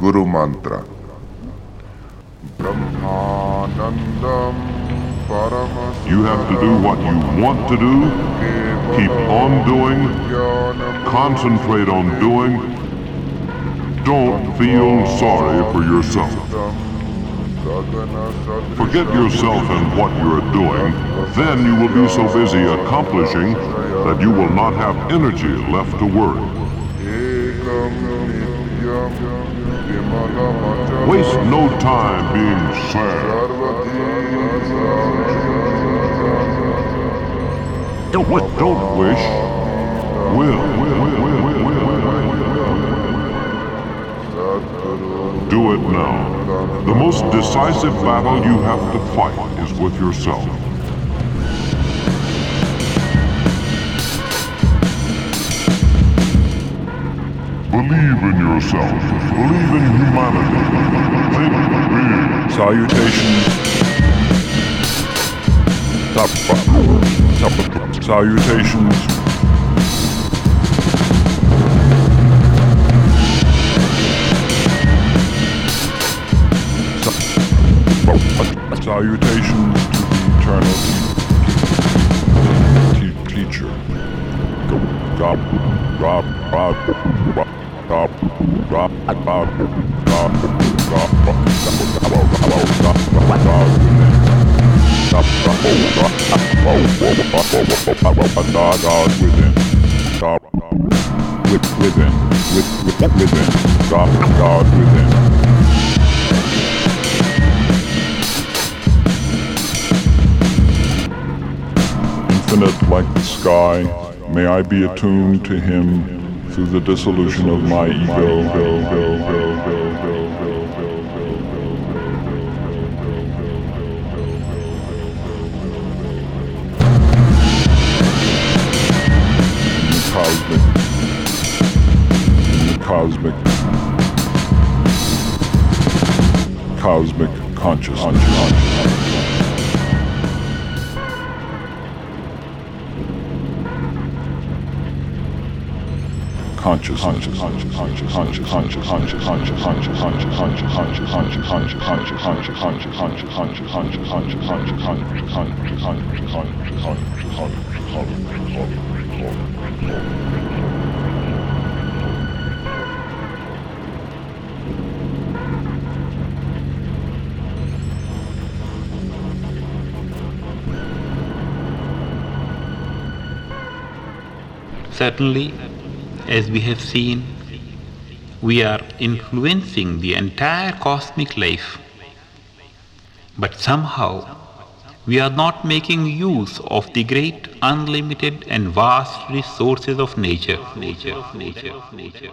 Guru Mantra. You have to do what you want to do, keep on doing, concentrate on doing. Don't feel sorry for yourself. Forget yourself and what you're doing, then you will be so busy accomplishing that you will not have energy left to work. Waste no time being sad. Don't, wi- don't wish. Will. Do it now. The most decisive battle you have to fight is with yourself. Believe in yourself. Believe in humanity. Think big. Salutations. Sap- sap- Salutations. Sa- Salutations to the eternal te- te- teacher. God, God, God, God, God, Infinite like the sky, may I be attuned to him through the dissolution of my ego. Cosmic, cosmic, cosmic consciousness. Certainly, as we have seen, we are influencing the entire cosmic life. But somehow, we are not making use of the great, unlimited, and vast resources of nature. nature, nature, nature.